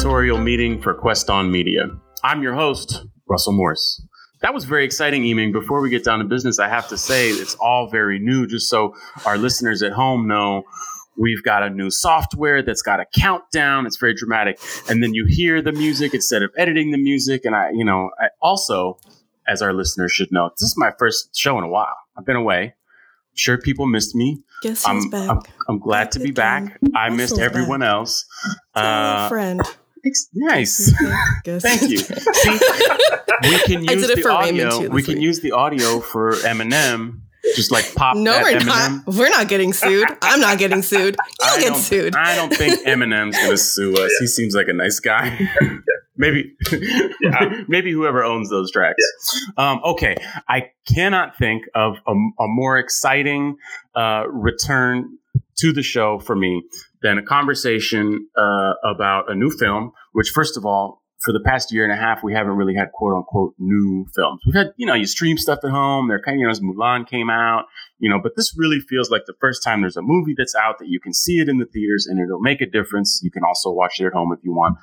editorial meeting for Queston Media. I'm your host, Russell Morse. That was very exciting, Eming. Before we get down to business, I have to say it's all very new, just so our listeners at home know we've got a new software that's got a countdown. It's very dramatic. And then you hear the music instead of editing the music. And I, you know, I also, as our listeners should know, this is my first show in a while. I've been away. I'm sure people missed me. Guess I'm, who's back? I'm, I'm glad Back to be again. back. I missed everyone back. else. Uh, friend. Ex- nice. Thank you. See, we can I use did it the for Raymond audio. too We can week. use the audio for Eminem. Just like pop No, we're Eminem. not. We're not getting sued. I'm not getting sued. You'll I get don't, sued. I don't think Eminem's going to sue us. He seems like a nice guy. maybe, maybe whoever owns those tracks. Um, okay, I cannot think of a, a more exciting uh, return to the show for me than a conversation uh, about a new film. Which, first of all, for the past year and a half, we haven't really had quote unquote new films. We've had, you know, you stream stuff at home. They're kind of, you know, as Mulan came out, you know, but this really feels like the first time there's a movie that's out that you can see it in the theaters and it'll make a difference. You can also watch it at home if you want.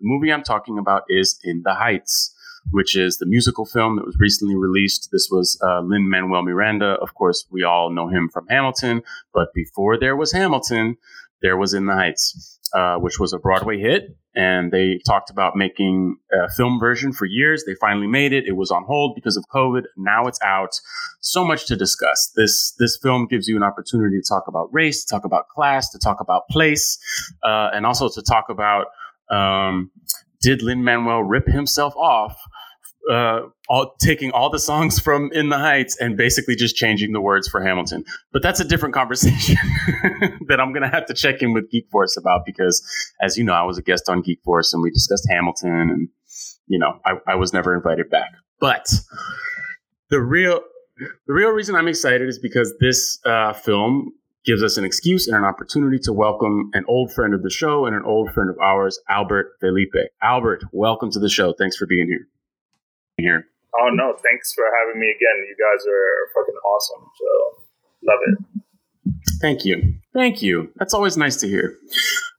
The movie I'm talking about is In the Heights, which is the musical film that was recently released. This was uh, Lin Manuel Miranda. Of course, we all know him from Hamilton, but before there was Hamilton, there was In the Heights, uh, which was a Broadway hit. And they talked about making a film version for years. They finally made it. It was on hold because of COVID. Now it's out. So much to discuss. This this film gives you an opportunity to talk about race, to talk about class, to talk about place, uh, and also to talk about um, did Lin Manuel rip himself off, uh, all, taking all the songs from In the Heights and basically just changing the words for Hamilton? But that's a different conversation that I'm going to have to check in with Geek Force about because, as you know, I was a guest on Geek Force and we discussed Hamilton, and you know, I, I was never invited back. But the real the real reason I'm excited is because this uh, film gives us an excuse and an opportunity to welcome an old friend of the show and an old friend of ours, Albert Felipe. Albert, welcome to the show. Thanks for being here. Here. Oh no, thanks for having me again. You guys are fucking awesome. So love it. Thank you. Thank you. That's always nice to hear.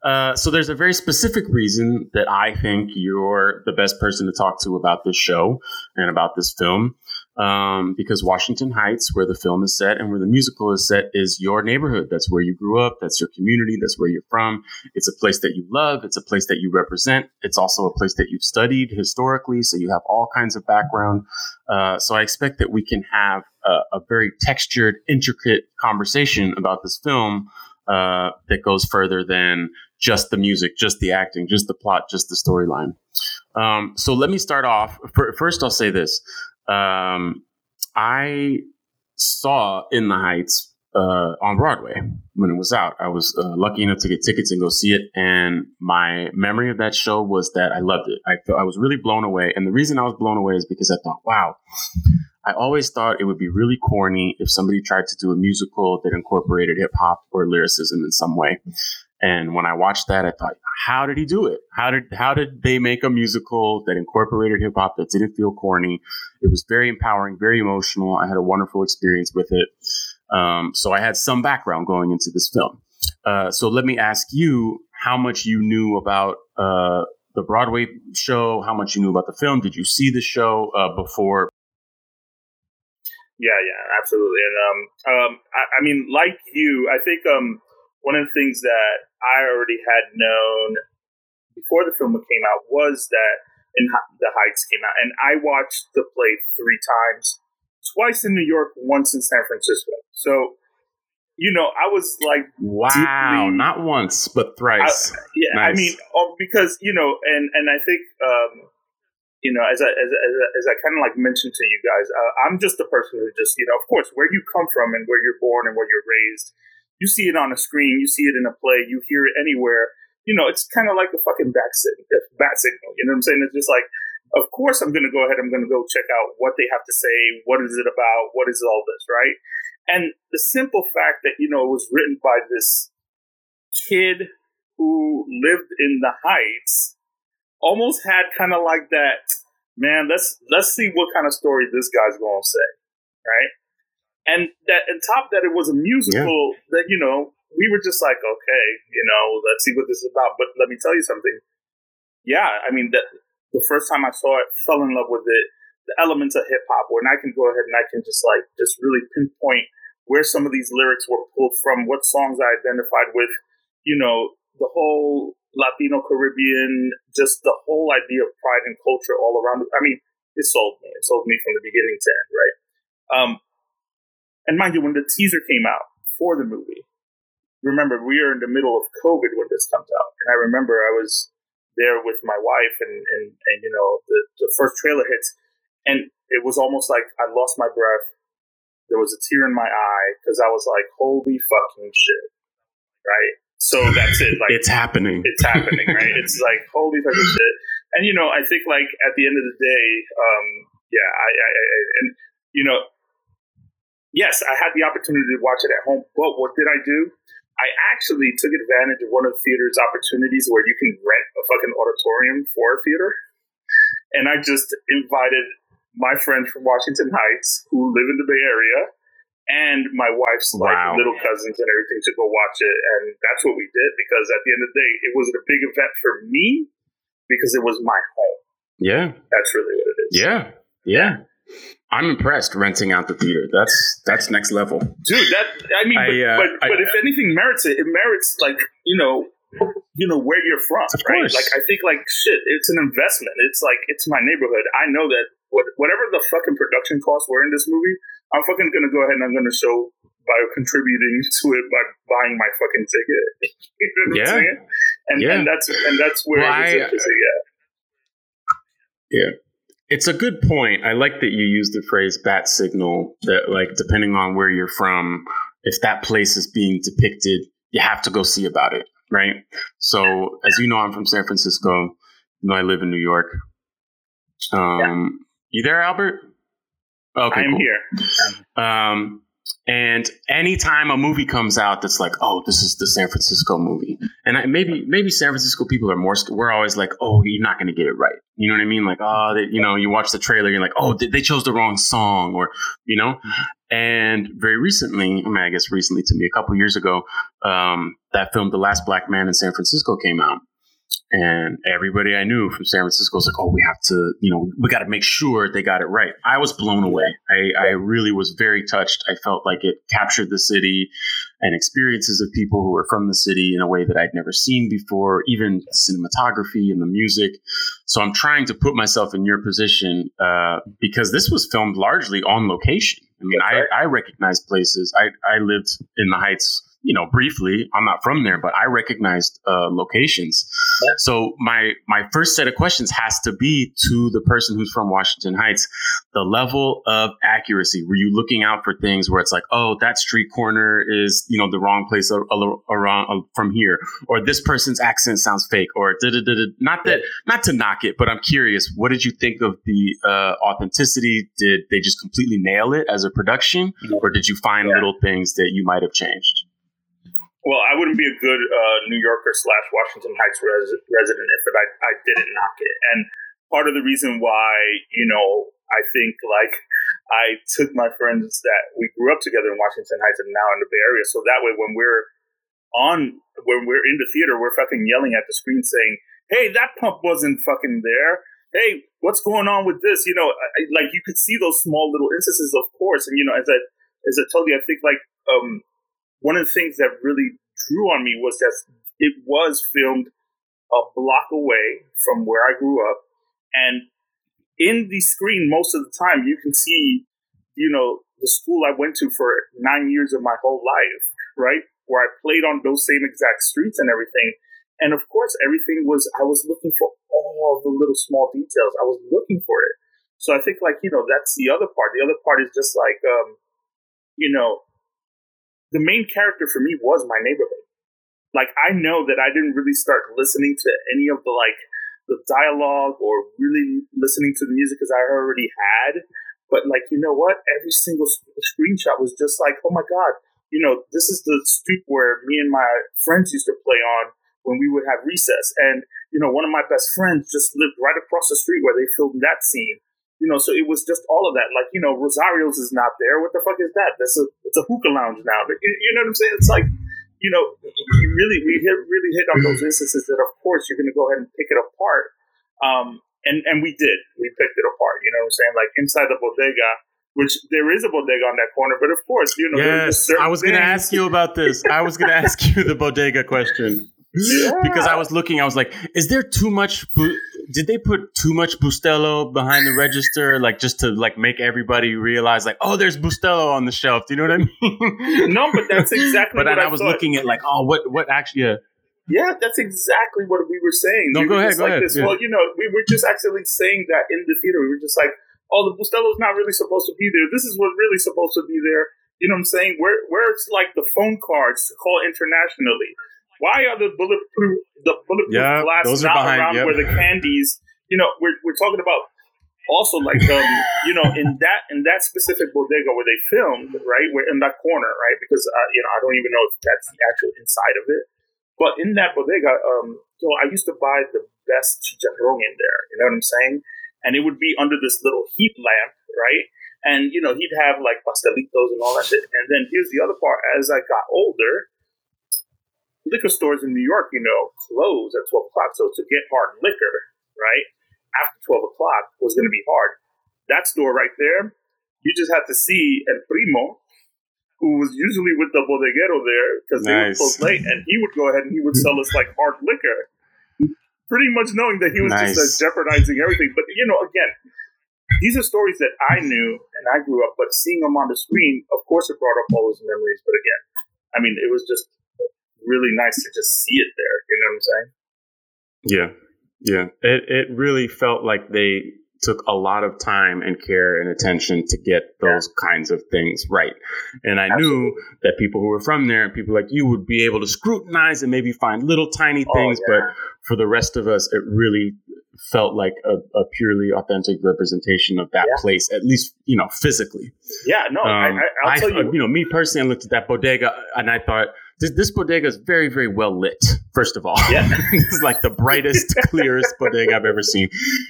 Uh, so there's a very specific reason that I think you're the best person to talk to about this show and about this film. Um, because Washington Heights, where the film is set and where the musical is set, is your neighborhood. That's where you grew up. That's your community. That's where you're from. It's a place that you love. It's a place that you represent. It's also a place that you've studied historically. So you have all kinds of background. Uh, so I expect that we can have a, a very textured, intricate conversation about this film uh, that goes further than just the music, just the acting, just the plot, just the storyline. Um, so let me start off. First, I'll say this: um, I saw In the Heights uh, on Broadway when it was out. I was uh, lucky enough to get tickets and go see it, and my memory of that show was that I loved it. I felt I was really blown away, and the reason I was blown away is because I thought, wow. I always thought it would be really corny if somebody tried to do a musical that incorporated hip hop or lyricism in some way. And when I watched that, I thought, how did he do it? How did how did they make a musical that incorporated hip hop that didn't feel corny? It was very empowering, very emotional. I had a wonderful experience with it. Um, so I had some background going into this film. Uh, so let me ask you how much you knew about uh, the Broadway show, how much you knew about the film. Did you see the show uh, before? Yeah, yeah, absolutely. And um, um, I, I mean, like you, I think um, one of the things that I already had known before the film came out was that in the Heights came out, and I watched the play three times, twice in New York, once in San Francisco. So, you know, I was like, Wow, Deeply- not once but thrice. yeah, I mean, oh, because you know, and and I think. Um, you know, as I as, as, I- as I kind of like mentioned to you guys, uh, I'm just a person who just, you know, of course, where you come from and where you're born and where you're raised, you see it on a screen, you see it in a play, you hear it anywhere. You know, it's kind of like a fucking bat signal, uh, bat signal. You know what I'm saying? It's just like, of course, I'm going to go ahead. I'm going to go check out what they have to say. What is it about? What is all this, right? And the simple fact that you know it was written by this kid who lived in the Heights almost had kind of like that man let's let's see what kind of story this guy's going to say right and that on top that it was a musical that you know we were just like okay you know let's see what this is about but let me tell you something yeah, I mean, the, the first time I saw it, fell in love with it. The elements of hip hop, when I can go ahead and I can just like just really pinpoint where some of these lyrics were pulled from, what songs I identified with, you know, the whole Latino Caribbean, just the whole idea of pride and culture all around. I mean, it sold me. It sold me from the beginning to end, right? Um, and mind you, when the teaser came out for the movie, remember we are in the middle of COVID when this comes out, and I remember I was there with my wife, and and, and you know the the first trailer hits, and it was almost like I lost my breath. There was a tear in my eye because I was like, "Holy fucking shit!" Right? So that's it. Like it's happening. It's happening, right? it's like holy fucking shit. And you know, I think like at the end of the day, um, yeah, I, I, I and you know, yes, I had the opportunity to watch it at home, but what did I do? I actually took advantage of one of the theater's opportunities where you can rent a fucking auditorium for a theater. And I just invited my friends from Washington Heights who live in the Bay Area and my wife's like wow. little cousins and everything to go watch it. And that's what we did because at the end of the day, it was a big event for me because it was my home. Yeah. That's really what it is. Yeah. Yeah. I'm impressed renting out the theater. That's that's next level, dude. That I mean, I, uh, but, but, I, but if anything merits it, it merits like you know, you know where you're from, right? Course. Like I think like shit, it's an investment. It's like it's my neighborhood. I know that what, whatever the fucking production costs were in this movie, I'm fucking gonna go ahead and I'm gonna show by contributing to it by buying my fucking ticket. you know yeah. And, yeah. and that's and that's where well, interesting. Yeah. Yeah. It's a good point. I like that you use the phrase bat signal that like depending on where you're from, if that place is being depicted, you have to go see about it, right? So as you know, I'm from San Francisco. You know, I live in New York. Um, yeah. you there, Albert? Okay, I'm cool. here. Um, and anytime a movie comes out that's like, oh, this is the San Francisco movie, and I, maybe maybe San Francisco people are more. We're always like, oh, you're not going to get it right. You know what I mean? Like, oh, they, you know, you watch the trailer, you're like, oh, they chose the wrong song, or you know. Mm-hmm. And very recently, I mean, I guess recently to me, a couple years ago, um, that film, The Last Black Man in San Francisco, came out, and everybody I knew from San Francisco was like, "Oh, we have to, you know, we got to make sure they got it right." I was blown away. I, I really was very touched. I felt like it captured the city and experiences of people who were from the city in a way that I'd never seen before, even cinematography and the music. So I'm trying to put myself in your position uh, because this was filmed largely on location. I mean, I, I recognize places. I, I lived in the Heights you know, briefly. I'm not from there, but I recognized uh, locations. Yeah. So my my first set of questions has to be to the person who's from Washington Heights. The level of accuracy. Were you looking out for things where it's like, oh, that street corner is you know the wrong place around from here, or this person's accent sounds fake, or not that not to knock it, but I'm curious. What did you think of the uh, authenticity? Did they just completely nail it as a production, or did you find yeah. little things that you might have changed? Well, I wouldn't be a good uh, New Yorker slash Washington Heights res- resident if I, I didn't knock it. And part of the reason why, you know, I think like I took my friends that we grew up together in Washington Heights and now in the Bay Area. So that way, when we're on, when we're in the theater, we're fucking yelling at the screen saying, Hey, that pump wasn't fucking there. Hey, what's going on with this? You know, I, like you could see those small little instances, of course. And, you know, as I, as I told you, I think like, um, one of the things that really drew on me was that it was filmed a block away from where I grew up. And in the screen, most of the time, you can see, you know, the school I went to for nine years of my whole life, right? Where I played on those same exact streets and everything. And of course, everything was, I was looking for all the little small details. I was looking for it. So I think, like, you know, that's the other part. The other part is just like, um, you know, the main character for me was my neighborhood. Like I know that I didn't really start listening to any of the like the dialogue or really listening to the music as I already had. But like you know what, every single screenshot was just like, oh my god, you know, this is the street where me and my friends used to play on when we would have recess. And you know, one of my best friends just lived right across the street where they filmed that scene. You know, so it was just all of that. Like, you know, Rosario's is not there. What the fuck is that? That's a it's a hookah lounge now. You know what I'm saying? It's like, you know, you really we hit really hit on those instances that of course you're going to go ahead and pick it apart Um, and and we did. We picked it apart. You know what I'm saying? Like inside the bodega, which there is a bodega on that corner, but of course, you know. Yes, I was going to ask you about this. I was going to ask you the bodega question. Yeah. because I was looking, I was like, is there too much? Did they put too much Bustelo behind the register, like just to like make everybody realize, like, oh, there's Bustelo on the shelf? Do you know what I mean? no, but that's exactly. but I, I, was thought. looking at like, oh, what, what actually? Yeah. Yeah, that's exactly what we were saying. No, we go ahead. Go like ahead. Yeah. Well, you know, we were just actually saying that in the theater. We were just like, oh, the Bustelo's not really supposed to be there. This is what really supposed to be there. You know what I'm saying? Where where it's like the phone cards to call internationally? Why are the bulletproof the bulletproof yeah, glass not behind, around yep. where the candies? You know, we're we're talking about also like um, you know in that in that specific bodega where they filmed right where in that corner right because uh, you know I don't even know if that's the actual inside of it but in that bodega um so I used to buy the best chicharron in there you know what I'm saying and it would be under this little heat lamp right and you know he'd have like pastelitos and all that shit and then here's the other part as I got older liquor stores in New York, you know, close at 12 o'clock. So to get hard liquor, right, after 12 o'clock was going to be hard. That store right there, you just had to see El Primo, who was usually with the bodeguero there because nice. they would close late, and he would go ahead and he would sell us like hard liquor, pretty much knowing that he was nice. just uh, jeopardizing everything. But, you know, again, these are stories that I knew and I grew up, but seeing them on the screen, of course, it brought up all those memories. But again, I mean, it was just really nice to just see it there. You know what I'm saying? Yeah, yeah. It it really felt like they took a lot of time and care and attention to get those yeah. kinds of things right. And I Absolutely. knew that people who were from there and people like you would be able to scrutinize and maybe find little tiny oh, things, oh, yeah. but for the rest of us, it really felt like a, a purely authentic representation of that yeah. place, at least you know physically. Yeah, no, um, I, will tell you. You know, me personally, I looked at that bodega and I thought this, this bodega is very, very well lit. First of all, yeah, is like the brightest, clearest bodega I've ever seen.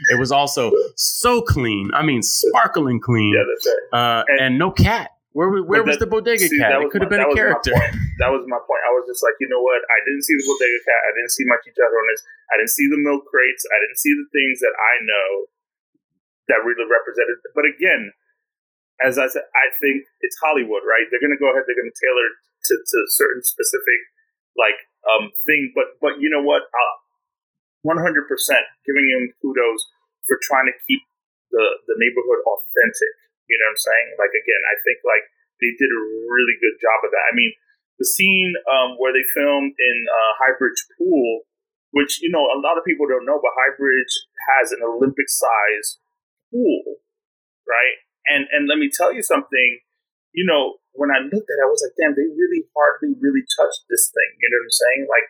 It was also so clean. I mean, sparkling clean. Yeah, that's right. Uh, and, and, no cat. Where, where was the bodega see, cat? It could have been a character. That was my point. I was just like, you know what? I didn't see the bodega cat. I didn't see my chicharrones. I didn't see the milk crates. I didn't see the things that I know that really represented. But again, as I said, I think it's Hollywood, right? They're going to go ahead. They're going to tailor to, to certain specific like um thing. But but you know what? One hundred percent giving him kudos for trying to keep the the neighborhood authentic. You know what I'm saying? Like again, I think like they did a really good job of that. I mean, the scene um, where they filmed in uh, Highbridge Pool, which you know a lot of people don't know, but Highbridge has an Olympic size pool, right? And and let me tell you something. You know, when I looked at it, I was like, damn, they really hardly really touched this thing. You know what I'm saying? Like,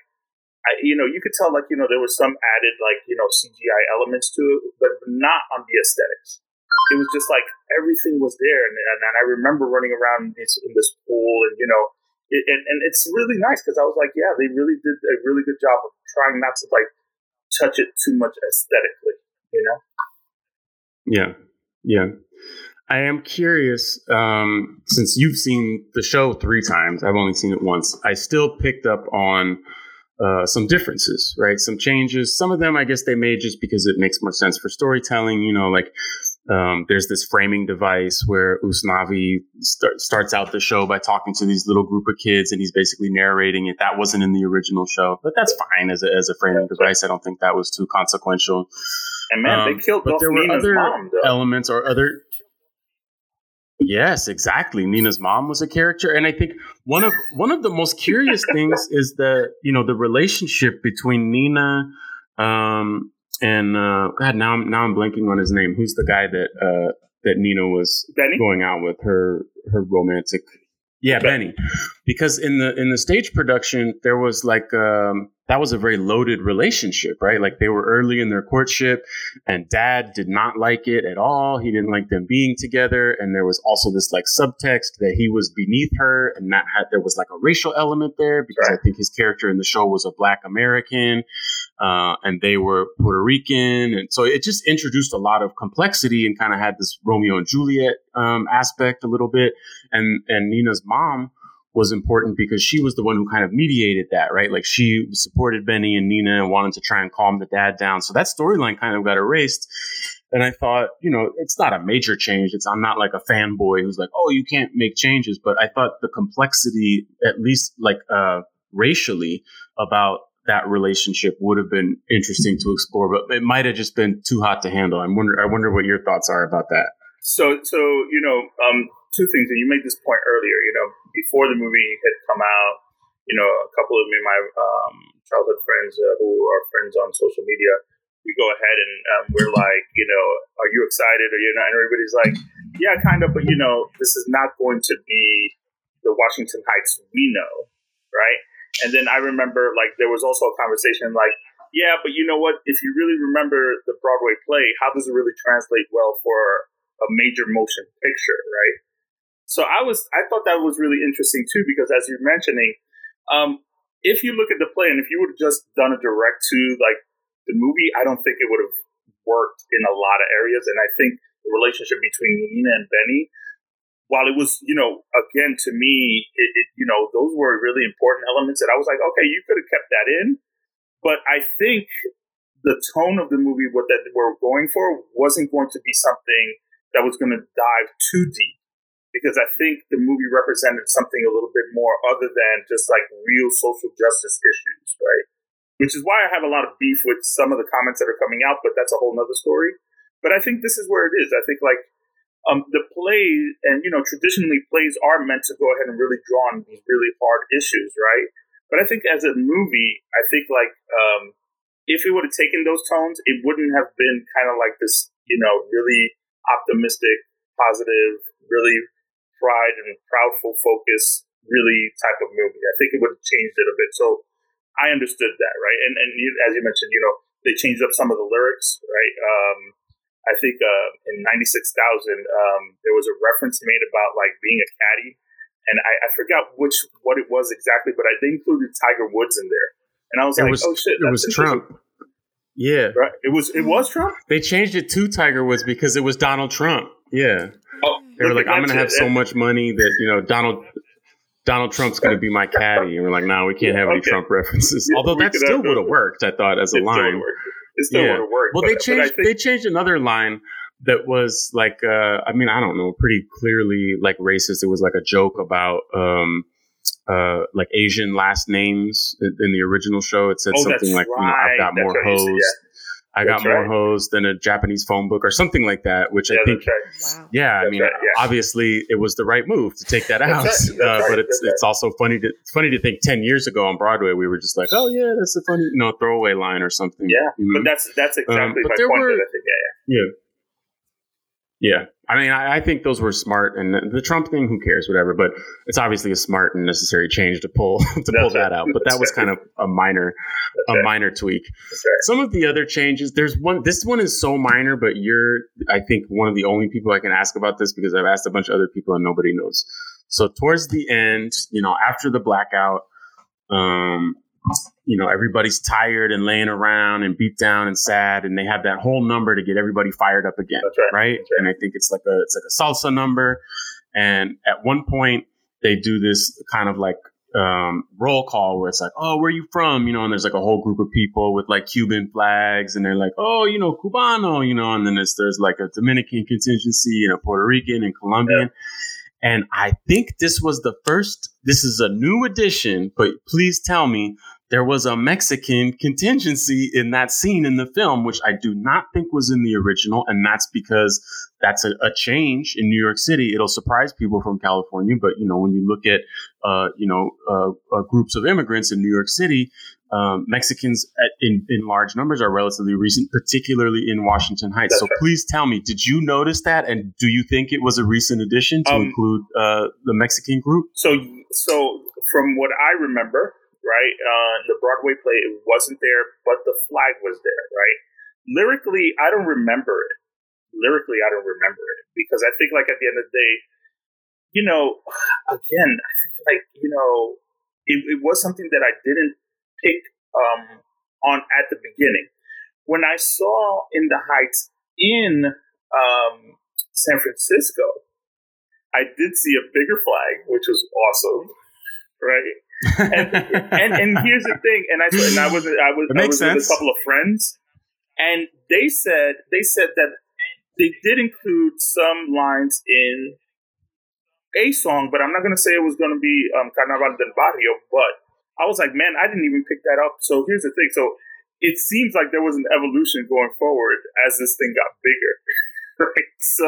I, you know, you could tell like, you know, there was some added like, you know, CGI elements to it, but not on the aesthetics. It was just like everything was there. And, and, and I remember running around this, in this pool and, you know, it, and, and it's really nice because I was like, yeah, they really did a really good job of trying not to like touch it too much aesthetically, you know? Yeah. Yeah. I am curious, um, since you've seen the show three times, I've only seen it once. I still picked up on uh, some differences, right? Some changes. Some of them, I guess, they made just because it makes more sense for storytelling. You know, like um, there's this framing device where Usnavi start, starts out the show by talking to these little group of kids, and he's basically narrating it. That wasn't in the original show, but that's fine as a, as a framing device. I don't think that was too consequential. And man, um, they killed. But there were Nina's other mom, elements or other Yes, exactly. Nina's mom was a character, and I think one of one of the most curious things is the you know the relationship between Nina um, and uh, God. Now I'm now I'm blanking on his name. Who's the guy that uh, that Nina was Benny? going out with her her romantic yeah, Benny. Because in the in the stage production, there was like um, that was a very loaded relationship, right? Like they were early in their courtship, and Dad did not like it at all. He didn't like them being together, and there was also this like subtext that he was beneath her, and that had there was like a racial element there because right. I think his character in the show was a Black American, uh, and they were Puerto Rican, and so it just introduced a lot of complexity and kind of had this Romeo and Juliet um, aspect a little bit, and and Nina's mom was important because she was the one who kind of mediated that, right? Like she supported Benny and Nina and wanted to try and calm the dad down. So that storyline kind of got erased. And I thought, you know, it's not a major change. It's I'm not like a fanboy who's like, oh, you can't make changes. But I thought the complexity, at least like uh, racially, about that relationship would have been interesting to explore. But it might have just been too hot to handle. I wonder. I wonder what your thoughts are about that. So, so you know, um, two things, and you made this point earlier. You know, before the movie had come out, you know, a couple of me, my um, childhood friends uh, who are friends on social media, we go ahead and um, we're like, you know, are you excited? Or you know, and everybody's like, yeah, kind of, but you know, this is not going to be the Washington Heights we know, right? And then I remember like there was also a conversation like, yeah, but you know what? If you really remember the Broadway play, how does it really translate well for a major motion picture, right? So I was, I thought that was really interesting too, because as you're mentioning, um, if you look at the play and if you would have just done a direct to like the movie, I don't think it would have worked in a lot of areas. And I think the relationship between Nina and Benny, while it was, you know, again to me, it, it, you know, those were really important elements that I was like, okay, you could have kept that in. But I think the tone of the movie, what that we're going for, wasn't going to be something that was going to dive too deep because I think the movie represented something a little bit more other than just like real social justice issues, right? Which is why I have a lot of beef with some of the comments that are coming out, but that's a whole nother story. But I think this is where it is. I think like um, the play, and you know, traditionally plays are meant to go ahead and really draw on these really hard issues, right? But I think as a movie, I think like um, if it would have taken those tones, it wouldn't have been kind of like this, you know, really optimistic, positive, really pride and proudful focus really type of movie. I think it would have changed it a bit. So I understood that, right? And and as you mentioned, you know, they changed up some of the lyrics, right? Um, I think uh, in '96,000 um, there was a reference made about like being a caddy, and I, I forgot which what it was exactly, but I they included Tiger Woods in there, and I was it like, was, oh shit, it was Trump. Yeah, right. It was it was Trump. They changed it to Tiger Woods because it was Donald Trump. Yeah. Oh, they were like, I'm going to have so much money that you know Donald Donald Trump's going to be my caddy, and we're like, no, we can't have any Trump references. Although that still would have worked, I thought, as a line. It still yeah. would have worked. Well, they changed. Think- they changed another line that was like, uh, I mean, I don't know, pretty clearly like racist. It was like a joke about. Um, uh, like Asian last names in, in, the original show. It said oh, something like, right. you know, I've got that's more hoes. Yeah. I got more hoes than a Japanese phone book or something like that, which yeah, I think, right. wow. yeah, that's I mean, right, yeah. obviously it was the right move to take that out. Uh, but it's it's also funny to funny to think ten years ago on Broadway we were just like, oh yeah, that's a funny you know throwaway line or something. Yeah, you know? but that's that's um, exactly um, my point. Were, think, yeah, yeah, yeah. Yeah, I mean, I, I, think those were smart, and the Trump thing, who cares, whatever. But it's obviously a smart and necessary change to pull to That's pull that out. But That's that was right. kind of a minor, That's a right. minor tweak. Right. Some of the other changes, there's one. This one is so minor, but you're, I think, one of the only people I can ask about this because I've asked a bunch of other people and nobody knows. So towards the end, you know, after the blackout, um, you know everybody's tired and laying around and beat down and sad and they have that whole number to get everybody fired up again right. Right? and i think it's like a it's like a salsa number and at one point they do this kind of like um, roll call where it's like oh where are you from you know and there's like a whole group of people with like cuban flags and they're like oh you know cubano you know and then there's there's like a dominican contingency and a puerto rican and colombian yeah. And I think this was the first, this is a new addition, but please tell me there was a Mexican contingency in that scene in the film, which I do not think was in the original. And that's because that's a, a change in New York City. It'll surprise people from California. But, you know, when you look at, uh, you know, uh, uh, groups of immigrants in New York City, um, Mexicans at, in, in large numbers are relatively recent, particularly in Washington Heights. That's so right. please tell me, did you notice that? And do you think it was a recent addition to um, include uh, the Mexican group? So, so from what I remember, right? Uh, the Broadway play, it wasn't there, but the flag was there, right? Lyrically, I don't remember it. Lyrically, I don't remember it because I think, like, at the end of the day, you know, again, I think, like, you know, it, it was something that I didn't pick um, on at the beginning. When I saw In the Heights in um, San Francisco, I did see a bigger flag, which was awesome. right? and, and and here's the thing, and I and I was I was, I was with a couple of friends, and they said they said that they did include some lines in a song, but I'm not going to say it was going to be um, Carnaval del Barrio. But I was like, man, I didn't even pick that up. So here's the thing. So it seems like there was an evolution going forward as this thing got bigger. right? So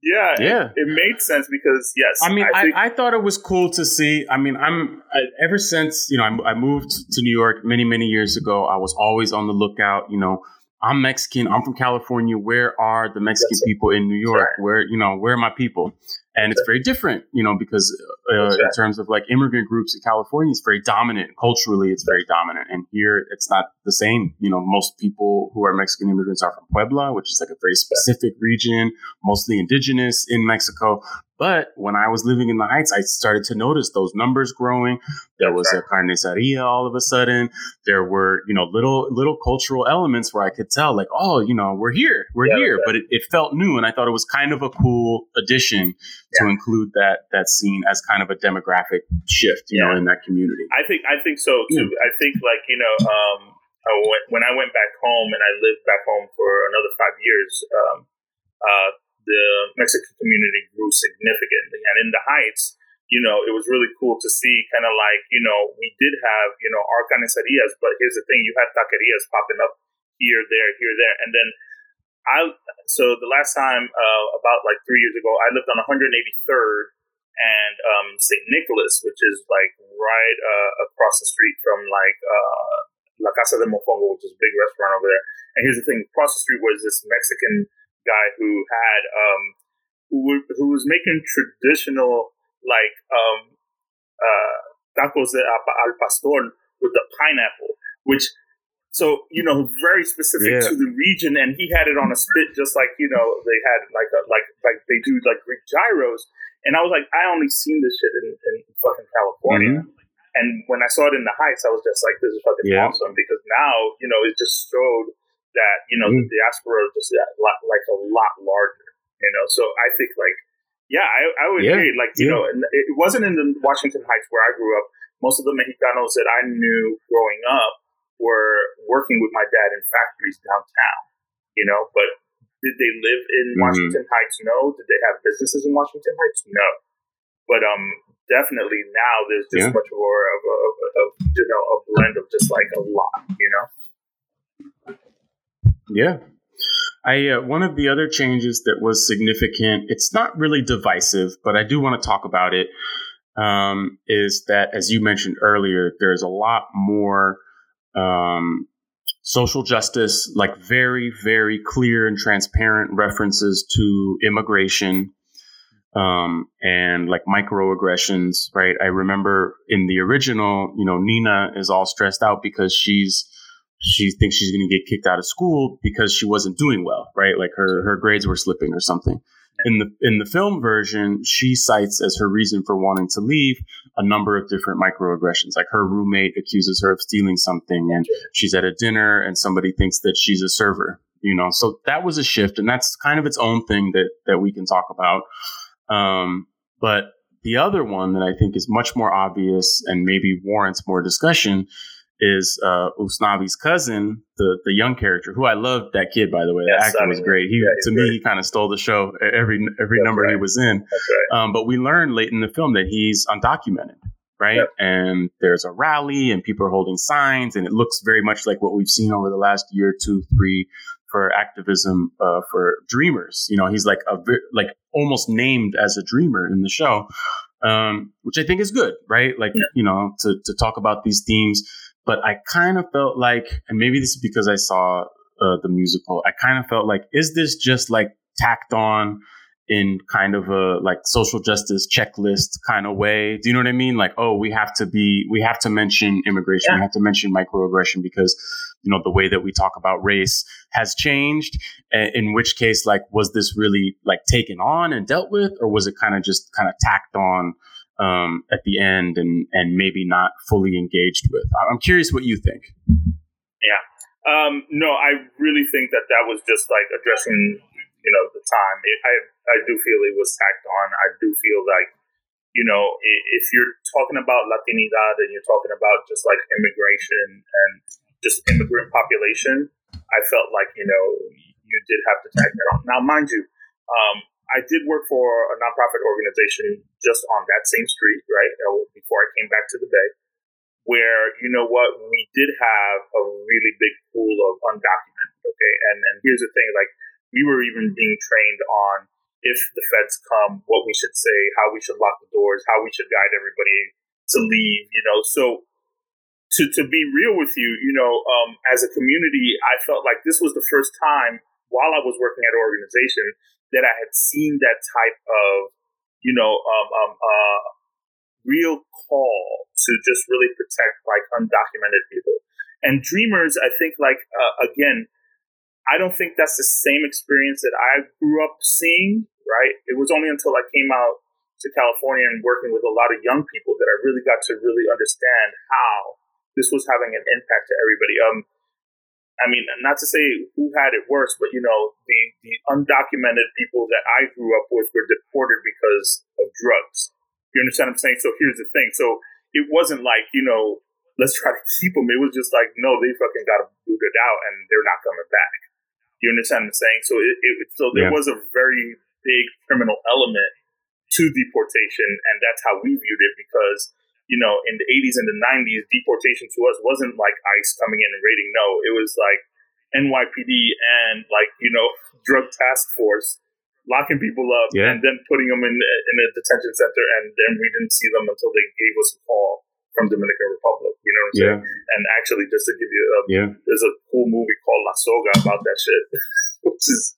yeah, yeah, it, it, made sense because yes. I mean, I, think- I, I, thought it was cool to see. I mean, I'm I, ever since you know I, I moved to New York many many years ago. I was always on the lookout. You know, I'm Mexican. I'm from California. Where are the Mexican yes, people in New York? Right. Where you know where are my people? and it's very different, you know, because uh, in terms of like immigrant groups in California, it's very dominant culturally. It's very dominant, and here it's not the same. You know, most people who are Mexican immigrants are from Puebla, which is like a very specific region, mostly indigenous in Mexico. But when I was living in the Heights, I started to notice those numbers growing. There was a carniceria all of a sudden. There were, you know, little little cultural elements where I could tell, like, oh, you know, we're here, we're yeah, here. But it, it, felt new, and I thought it was kind of a cool addition yeah. to include that that scene as kind of a demographic shift, you yeah. know, in that community. I think I think so too. I think like you know. Um, when I went back home and I lived back home for another five years, um, uh, the Mexican community grew significantly. And in the Heights, you know, it was really cool to see kind of like, you know, we did have, you know, our carnicerias, but here's the thing, you had taquerias popping up here, there, here, there. And then I, so the last time, uh, about like three years ago, I lived on 183rd and um, St. Nicholas, which is like right uh, across the street from like uh, La Casa de Mofongo, which is a big restaurant over there. And here's the thing: across the street was this Mexican guy who had um, who who was making traditional like um, uh, tacos de al pastor with the pineapple, which so you know very specific yeah. to the region, and he had it on a spit just like you know they had like a, like like they do like Greek gyros, and I was like I only seen this shit in, in fucking California. Mm-hmm. And when I saw it in the Heights, I was just like, "This is fucking yeah. awesome!" Because now, you know, it just showed that you know mm. the diaspora just lot, like a lot larger. You know, so I think like yeah, I, I would yeah. agree. Like you yeah. know, it wasn't in the Washington Heights where I grew up. Most of the Mexicanos that I knew growing up were working with my dad in factories downtown. You know, but did they live in mm-hmm. Washington Heights? No. Did they have businesses in Washington Heights? No. But um, definitely now there's just yeah. much more of a, of, of, you know a blend of just like a lot. You know. Yeah. I uh, one of the other changes that was significant. It's not really divisive, but I do want to talk about it. Um, is that as you mentioned earlier, there's a lot more um, social justice, like very, very clear and transparent references to immigration um, and like microaggressions. Right. I remember in the original, you know, Nina is all stressed out because she's she thinks she's going to get kicked out of school because she wasn't doing well, right? Like her her grades were slipping or something. In the in the film version, she cites as her reason for wanting to leave a number of different microaggressions. Like her roommate accuses her of stealing something, and she's at a dinner, and somebody thinks that she's a server. You know, so that was a shift, and that's kind of its own thing that that we can talk about. Um, but the other one that I think is much more obvious and maybe warrants more discussion is uh, Usnavi's cousin, the the young character, who I loved that kid by the way. the acting was great. He yeah, to great. me he kind of stole the show every every That's number right. he was in. Right. Um, but we learned late in the film that he's undocumented, right? Yep. And there's a rally and people are holding signs, and it looks very much like what we've seen over the last year, two, three, for activism uh, for dreamers. You know, he's like a like almost named as a dreamer in the show, um, which I think is good, right? Like yeah. you know, to to talk about these themes but I kind of felt like, and maybe this is because I saw uh, the musical, I kind of felt like, is this just like tacked on in kind of a like social justice checklist kind of way? Do you know what I mean? Like, oh, we have to be, we have to mention immigration, yeah. we have to mention microaggression because you know the way that we talk about race has changed in which case like was this really like taken on and dealt with or was it kind of just kind of tacked on um, at the end and and maybe not fully engaged with. I'm curious what you think. Yeah. Um, no, I really think that that was just like addressing, you know, the time. It, I I do feel it was tacked on. I do feel like you know, if you're talking about Latinidad and you're talking about just like immigration and just immigrant population, I felt like, you know, you did have to tag that on. Now, mind you, um, I did work for a nonprofit organization just on that same street, right? Uh, before I came back to the Bay, where you know what we did have a really big pool of undocumented. Okay, and and here's the thing: like we were even being trained on if the feds come, what we should say, how we should lock the doors, how we should guide everybody to leave. You know, so to to be real with you, you know, um, as a community, I felt like this was the first time while I was working at an organization that I had seen that type of, you know, um, um, uh, real call to just really protect like undocumented people. And dreamers, I think, like uh, again, I don't think that's the same experience that I grew up seeing. Right? It was only until I came out to California and working with a lot of young people that I really got to really understand how this was having an impact to everybody. Um, I mean, not to say who had it worse, but you know, the, the undocumented people that I grew up with were deported because of drugs. You understand what I'm saying? So here's the thing. So it wasn't like, you know, let's try to keep them. It was just like, no, they fucking got booted out and they're not coming back. You understand what I'm saying? So it, it so there yeah. was a very big criminal element to deportation, and that's how we viewed it because you know, in the 80s and the 90s, deportation to us wasn't like ICE coming in and raiding. No, it was like NYPD and like, you know, drug task force locking people up yeah. and then putting them in, in a detention center. And then we didn't see them until they gave us a call from Dominican Republic. You know what I'm yeah. saying? And actually, just to give you a, yeah. there's a cool movie called La Soga about that shit, which is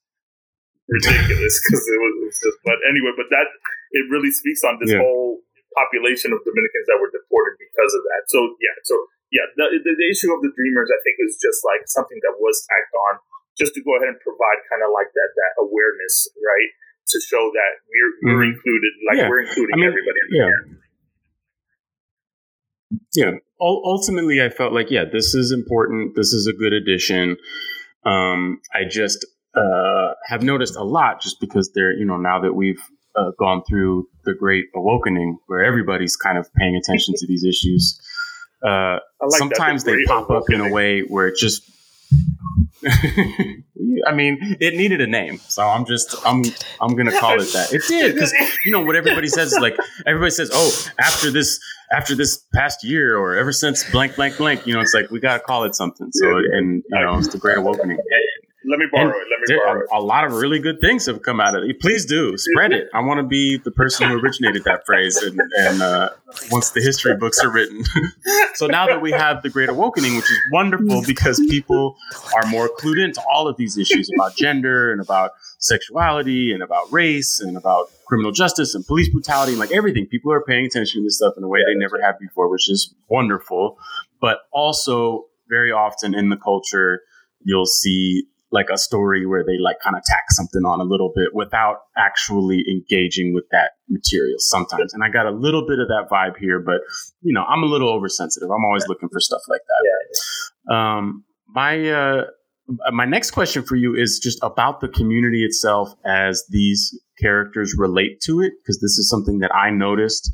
ridiculous because it was, just, but anyway, but that, it really speaks on this yeah. whole population of Dominicans that were deported because of that. So yeah, so yeah, the, the, the issue of the Dreamers, I think, is just like something that was tacked on just to go ahead and provide kind of like that that awareness, right, to show that we're we're mm-hmm. included, like yeah. we're including I mean, everybody. In yeah. Yeah. ultimately, I felt like, yeah, this is important. This is a good addition. Um, I just uh, have noticed a lot just because they're, you know, now that we've uh, gone through the great awakening where everybody's kind of paying attention to these issues. Uh, like sometimes they pop awakening. up in a way where it just I mean, it needed a name, so I'm just I'm I'm gonna call it that. It did because you know what everybody says is like everybody says, oh, after this after this past year or ever since blank blank blank, you know, it's like we gotta call it something. So and you know, it's the Great Awakening. Let me borrow and it. Let me borrow it. A lot of really good things have come out of it. Please do spread it. I want to be the person who originated that phrase, and, and uh, once the history books are written. so now that we have the Great Awakening, which is wonderful because people are more clued into all of these issues about gender and about sexuality and about race and about criminal justice and police brutality and like everything. People are paying attention to this stuff in a way they never have before, which is wonderful. But also, very often in the culture, you'll see like a story where they like kind of tack something on a little bit without actually engaging with that material sometimes. And I got a little bit of that vibe here, but you know, I'm a little oversensitive. I'm always looking for stuff like that. Yeah. Um, my uh, my next question for you is just about the community itself as these characters relate to it, because this is something that I noticed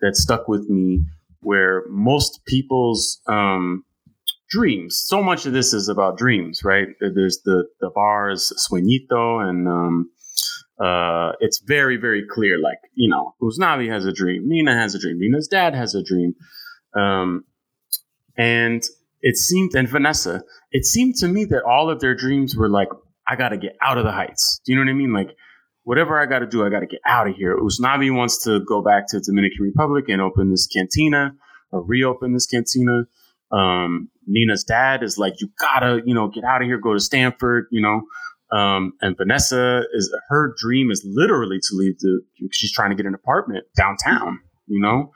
that stuck with me, where most people's um, dreams. So much of this is about dreams, right? There's the the bars Sueñito, and um, uh, it's very very clear. Like you know, Usnavi has a dream, Nina has a dream, Nina's dad has a dream, um, and it seemed and Vanessa. It seemed to me that all of their dreams were like, I got to get out of the heights. Do you know what I mean? Like. Whatever I got to do, I got to get out of here. Usnavi wants to go back to Dominican Republic and open this cantina or reopen this cantina. Um, Nina's dad is like, you gotta, you know, get out of here, go to Stanford, you know. Um, and Vanessa is her dream is literally to leave the. She's trying to get an apartment downtown, you know.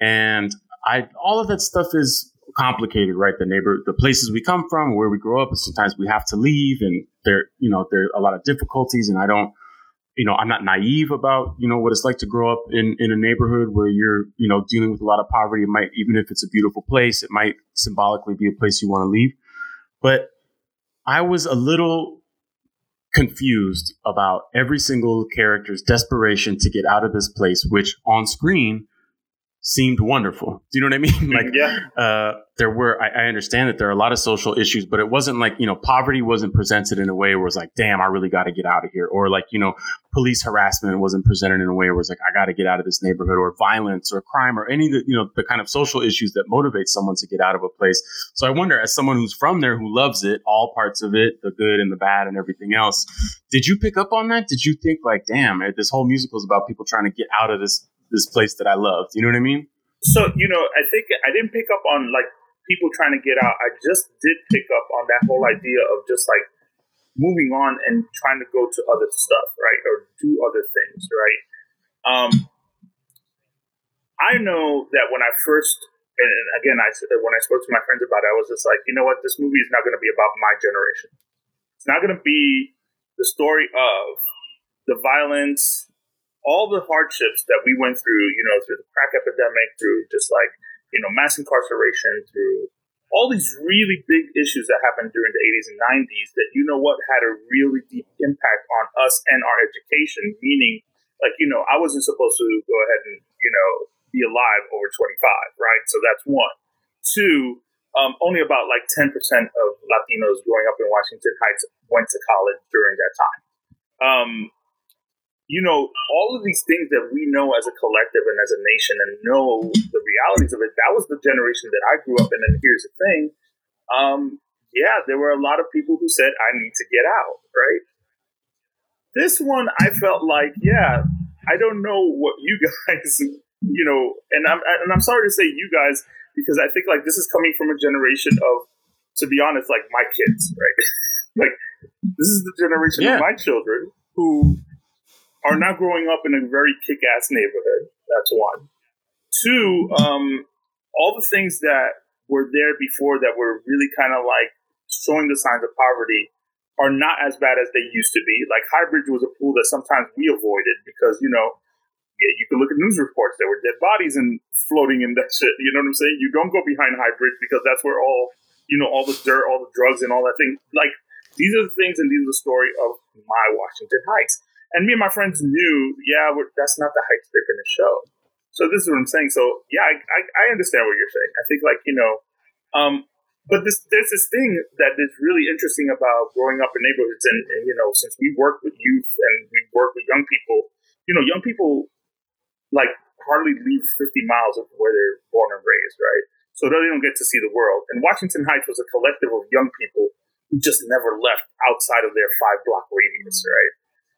And I, all of that stuff is complicated, right? The neighbor, the places we come from, where we grow up, sometimes we have to leave, and there, you know, there are a lot of difficulties, and I don't you know, I'm not naive about, you know, what it's like to grow up in, in a neighborhood where you're, you know, dealing with a lot of poverty. It might, even if it's a beautiful place, it might symbolically be a place you want to leave. But I was a little confused about every single character's desperation to get out of this place, which on screen seemed wonderful. Do you know what I mean? like, yeah. uh, there were, I, I, understand that there are a lot of social issues, but it wasn't like, you know, poverty wasn't presented in a way where it's like, damn, I really got to get out of here. Or like, you know, police harassment wasn't presented in a way where it's like, I got to get out of this neighborhood or violence or crime or any of the, you know, the kind of social issues that motivate someone to get out of a place. So I wonder, as someone who's from there, who loves it, all parts of it, the good and the bad and everything else, did you pick up on that? Did you think like, damn, this whole musical is about people trying to get out of this this place that I loved. You know what I mean? So you know, I think I didn't pick up on like people trying to get out. I just did pick up on that whole idea of just like moving on and trying to go to other stuff, right, or do other things, right. Um, I know that when I first, and again, I when I spoke to my friends about it, I was just like, you know what, this movie is not going to be about my generation. It's not going to be the story of the violence all the hardships that we went through, you know, through the crack epidemic, through just like, you know, mass incarceration, through all these really big issues that happened during the 80s and 90s that, you know what, had a really deep impact on us and our education, meaning, like, you know, I wasn't supposed to go ahead and, you know, be alive over 25, right? So that's one. Two, um, only about like 10% of Latinos growing up in Washington Heights went to college during that time. Um, you know, all of these things that we know as a collective and as a nation and know the realities of it, that was the generation that I grew up in. And here's the thing um, yeah, there were a lot of people who said, I need to get out, right? This one, I felt like, yeah, I don't know what you guys, you know, and I'm, and I'm sorry to say you guys, because I think like this is coming from a generation of, to be honest, like my kids, right? like this is the generation yeah. of my children who are not growing up in a very kick-ass neighborhood. That's one. Two, um, all the things that were there before that were really kind of like showing the signs of poverty are not as bad as they used to be. Like Highbridge was a pool that sometimes we avoided because you know, yeah, you can look at news reports. There were dead bodies and floating in that shit. You know what I'm saying? You don't go behind Highbridge because that's where all you know all the dirt, all the drugs, and all that thing. Like these are the things, and these are the story of my Washington Heights. And me and my friends knew, yeah, that's not the heights they're going to show. So this is what I'm saying. So yeah, I, I, I understand what you're saying. I think like you know, um, but this there's this thing that is really interesting about growing up in neighborhoods, and, and you know, since we work with youth and we work with young people, you know, young people like hardly leave 50 miles of where they're born and raised, right? So they don't get to see the world. And Washington Heights was a collective of young people who just never left outside of their five block radius, right?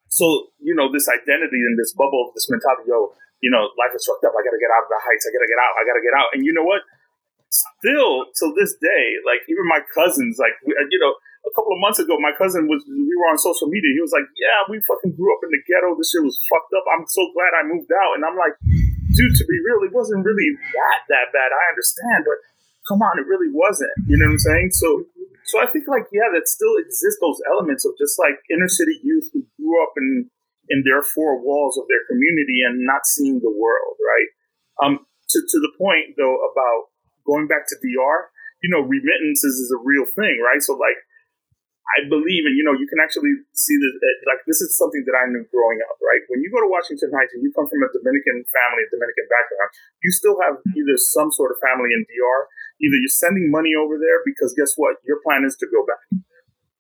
So, you know, this identity and this bubble, this mentality, yo, you know, life is fucked up. I gotta get out of the heights. I gotta get out. I gotta get out. And you know what? Still, till this day, like even my cousins, like you know, a couple of months ago, my cousin was we were on social media. He was like, "Yeah, we fucking grew up in the ghetto. This shit was fucked up. I'm so glad I moved out." And I'm like, "Dude, to be real, it wasn't really that that bad. I understand, but come on, it really wasn't. You know what I'm saying? So so I think like yeah, that still exists those elements of just like inner city youth who grew up in in their four walls of their community and not seeing the world, right? Um, to to the point though about going back to DR, you know, remittances is a real thing, right? So like I believe, and you know, you can actually see this. Uh, like this is something that I knew growing up, right? When you go to Washington Heights and you come from a Dominican family, Dominican background, you still have either some sort of family in DR. Either you're sending money over there because guess what, your plan is to go back.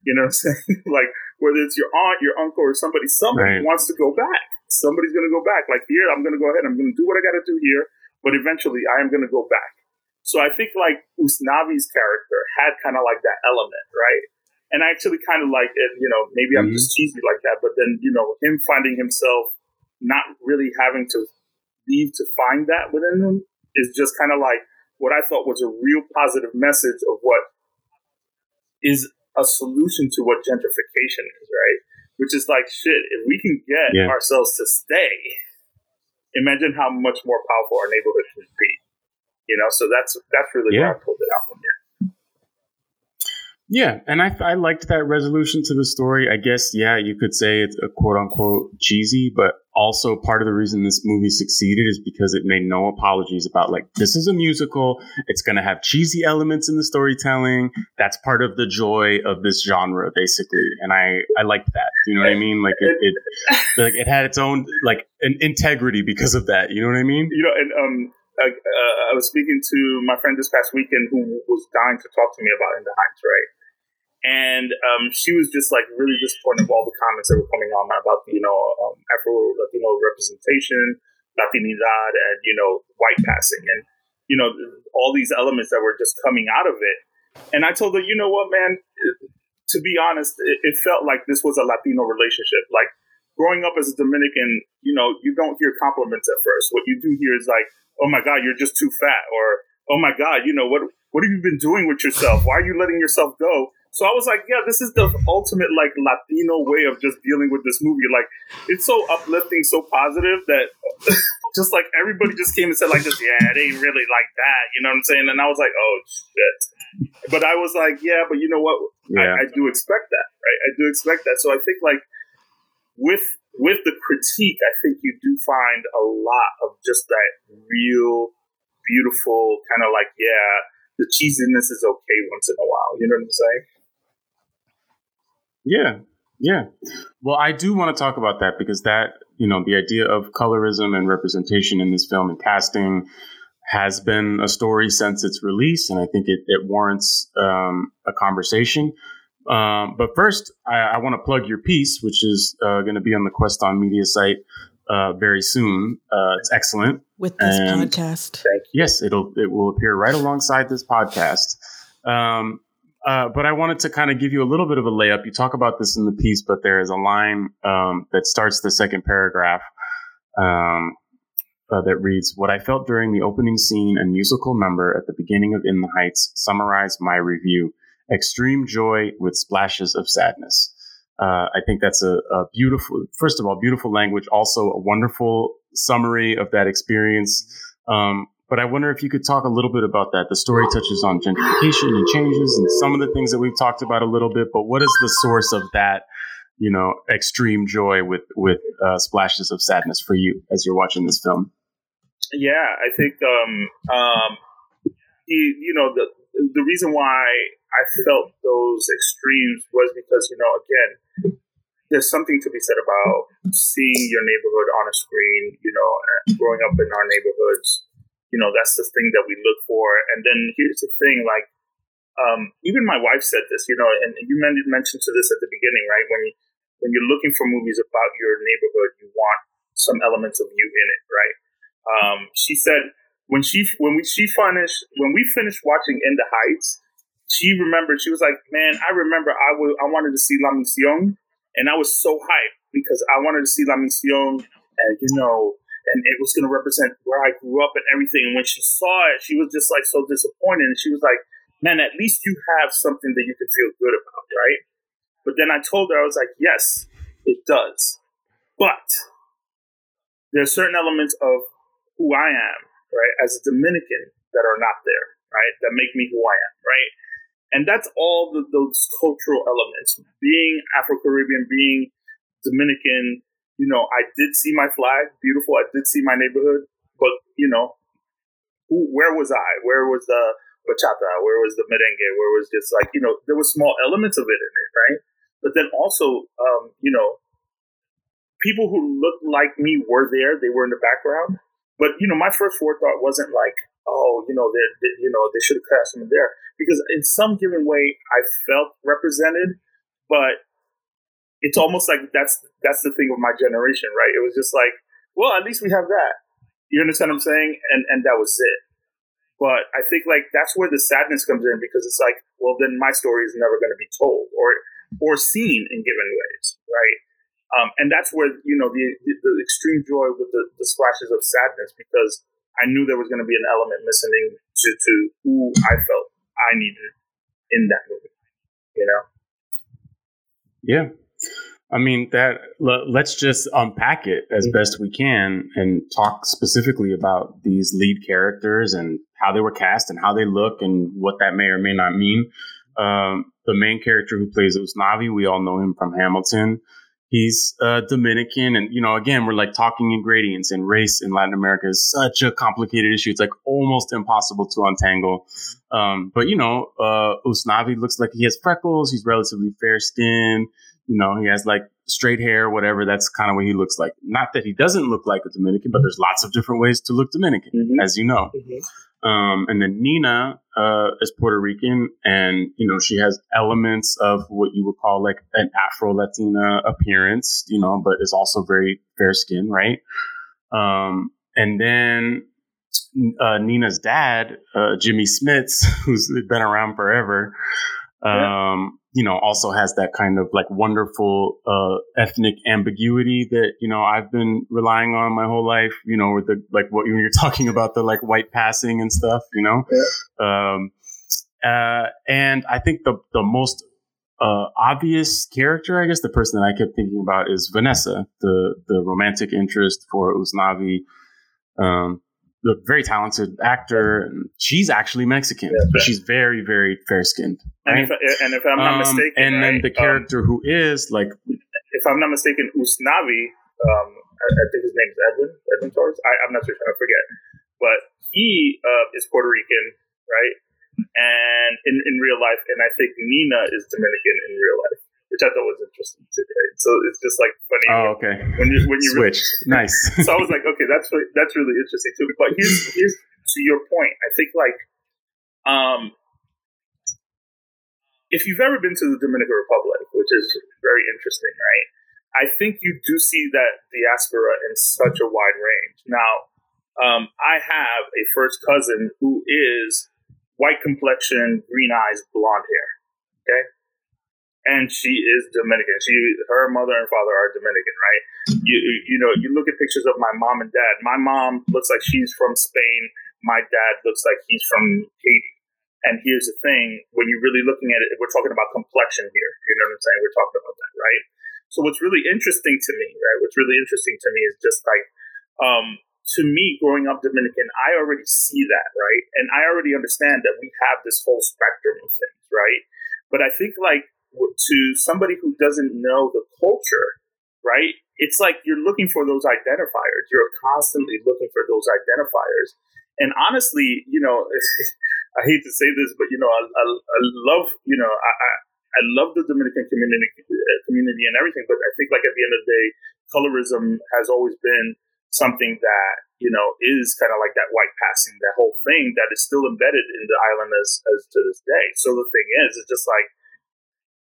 You know what I'm saying? like whether it's your aunt, your uncle, or somebody, somebody right. wants to go back. Somebody's going to go back. Like here, I'm going to go ahead. I'm going to do what I got to do here, but eventually, I am going to go back. So I think like Usnavi's character had kind of like that element, right? and I actually kind of like it. You know, maybe I'm mm-hmm. just cheesy like that, but then you know, him finding himself not really having to leave to find that within him is just kind of like what I thought was a real positive message of what is a solution to what gentrification is, right? Which is like shit. If we can get yeah. ourselves to stay, imagine how much more powerful our neighborhood can be. You know, so that's that's really yeah. where I pulled it out. Yeah. And I, I liked that resolution to the story. I guess, yeah, you could say it's a quote unquote cheesy, but also part of the reason this movie succeeded is because it made no apologies about like this is a musical. It's going to have cheesy elements in the storytelling. That's part of the joy of this genre, basically. And I I liked that. You know what I mean? Like it, it like it had its own like an integrity because of that. You know what I mean? You know, and um, I, uh, I was speaking to my friend this past weekend who was dying to talk to me about In the Heights, right? And um, she was just like really disappointed with all the comments that were coming on about you know um, Afro Latino representation, Latinidad, and you know white passing, and you know all these elements that were just coming out of it. And I told her, you know what, man. To be honest, it, it felt like this was a Latino relationship. Like growing up as a Dominican, you know, you don't hear compliments at first. What you do hear is like, "Oh my God, you're just too fat," or "Oh my God, you know what? What have you been doing with yourself? Why are you letting yourself go?" So I was like, yeah, this is the ultimate like Latino way of just dealing with this movie. Like it's so uplifting, so positive that just like everybody just came and said like this, yeah, it ain't really like that. You know what I'm saying? And I was like, oh shit. But I was like, yeah, but you know what? Yeah. I, I do expect that, right? I do expect that. So I think like with with the critique, I think you do find a lot of just that real, beautiful kind of like, yeah, the cheesiness is okay once in a while. You know what I'm saying? Yeah, yeah. Well, I do want to talk about that because that, you know, the idea of colorism and representation in this film and casting has been a story since its release, and I think it, it warrants um, a conversation. Um, but first, I, I want to plug your piece, which is uh, going to be on the Quest on Media site uh, very soon. Uh, it's excellent with this and podcast. Yes, it'll it will appear right alongside this podcast. Um, uh, but I wanted to kind of give you a little bit of a layup. You talk about this in the piece, but there is a line um, that starts the second paragraph um, uh, that reads What I felt during the opening scene and musical number at the beginning of In the Heights summarized my review extreme joy with splashes of sadness. Uh, I think that's a, a, beautiful, first of all, beautiful language, also a wonderful summary of that experience. Um, but I wonder if you could talk a little bit about that. The story touches on gentrification and changes and some of the things that we've talked about a little bit, but what is the source of that, you know, extreme joy with, with uh, splashes of sadness for you as you're watching this film? Yeah, I think, um, um, you, you know, the, the reason why I felt those extremes was because, you know, again, there's something to be said about seeing your neighborhood on a screen, you know, growing up in our neighborhoods you know that's the thing that we look for. And then here's the thing like um, even my wife said this you know and you mentioned to this at the beginning right? When you when you're looking for movies about your neighborhood you want some elements of you in it right? Um, she said when she when we she finished when we finished watching in the heights she remembered she was like man i remember i was i wanted to see la mission and i was so hyped because i wanted to see la mission and you know and it was going to represent where I grew up and everything. And when she saw it, she was just like so disappointed. And she was like, man, at least you have something that you can feel good about, right? But then I told her, I was like, yes, it does. But there are certain elements of who I am, right, as a Dominican that are not there, right, that make me who I am, right? And that's all the, those cultural elements. Being Afro Caribbean, being Dominican, you know, I did see my flag, beautiful. I did see my neighborhood, but you know, who, where was I? Where was the bachata? Where was the merengue? Where was just like you know, there were small elements of it in it, right? But then also, um, you know, people who looked like me were there. They were in the background, but you know, my first forethought wasn't like, oh, you know, they, you know, they should have cast them there because in some given way, I felt represented, but it's almost like that's that's the thing of my generation, right? It was just like, well, at least we have that. You understand what I'm saying? And and that was it. But I think like that's where the sadness comes in because it's like, well, then my story is never going to be told or or seen in given ways, right? Um, and that's where you know the, the, extreme joy with the, the, splashes of sadness because I knew there was going to be an element missing to to who I felt I needed in that movie. You know? Yeah, I mean that. Let's just unpack it as mm-hmm. best we can and talk specifically about these lead characters and how they were cast and how they look and what that may or may not mean. Um, the main character who plays Usnavi, we all know him from Hamilton. He's uh, Dominican, and you know, again, we're like talking in gradients, and race in Latin America is such a complicated issue. It's like almost impossible to untangle. Um, but you know, uh, Usnavi looks like he has freckles. He's relatively fair skinned. You know, he has like straight hair, whatever. That's kind of what he looks like. Not that he doesn't look like a Dominican, but there's lots of different ways to look Dominican, mm-hmm. as you know. Mm-hmm. Um, and then Nina uh, is Puerto Rican, and you know she has elements of what you would call like an Afro Latina appearance, you know, but is also very fair skin, right? Um, and then uh, Nina's dad, uh, Jimmy Smits, who's been around forever, um, you know, also has that kind of like wonderful uh, ethnic ambiguity that you know I've been relying on my whole life. You know, with the like what you're talking about the like white passing and stuff. You know, yeah. um, uh, and I think the the most uh, obvious character, I guess, the person that I kept thinking about is Vanessa, the the romantic interest for Usnavi. Um, a very talented actor. She's actually Mexican. She's very, very fair skinned. Right? And, and, if I'm not um, mistaken, and right, then the um, character um, who is like, if I'm not mistaken, Usnavi, um, I, I, think his name is Edwin, Edwin Torres. I, am not sure, I forget, but he uh, is Puerto Rican, right? And in, in real life, and I think Nina is Dominican in real life which I thought was interesting too. Right? So it's just like funny. Oh, okay. When you when you switched, really, nice. so I was like, okay, that's really, that's really interesting too. But here's here's to your point. I think like, um, if you've ever been to the Dominican Republic, which is very interesting, right? I think you do see that diaspora in such a wide range. Now, um, I have a first cousin who is white complexion, green eyes, blonde hair. Okay, and she is Dominican. She, her mother and father are Dominican, right? You, you know, you look at pictures of my mom and dad. My mom looks like she's from Spain. My dad looks like he's from Haiti. And here's the thing: when you're really looking at it, we're talking about complexion here. You know what I'm saying? We're talking about that, right? So what's really interesting to me, right? What's really interesting to me is just like, um, to me, growing up Dominican, I already see that, right? And I already understand that we have this whole spectrum of things, right? But I think like to somebody who doesn't know the culture, right? It's like you're looking for those identifiers. You're constantly looking for those identifiers. And honestly, you know, I hate to say this, but you know, I, I, I love, you know, I, I, I love the Dominican community, uh, community and everything. But I think, like at the end of the day, colorism has always been something that you know is kind of like that white passing, that whole thing that is still embedded in the island as as to this day. So the thing is, it's just like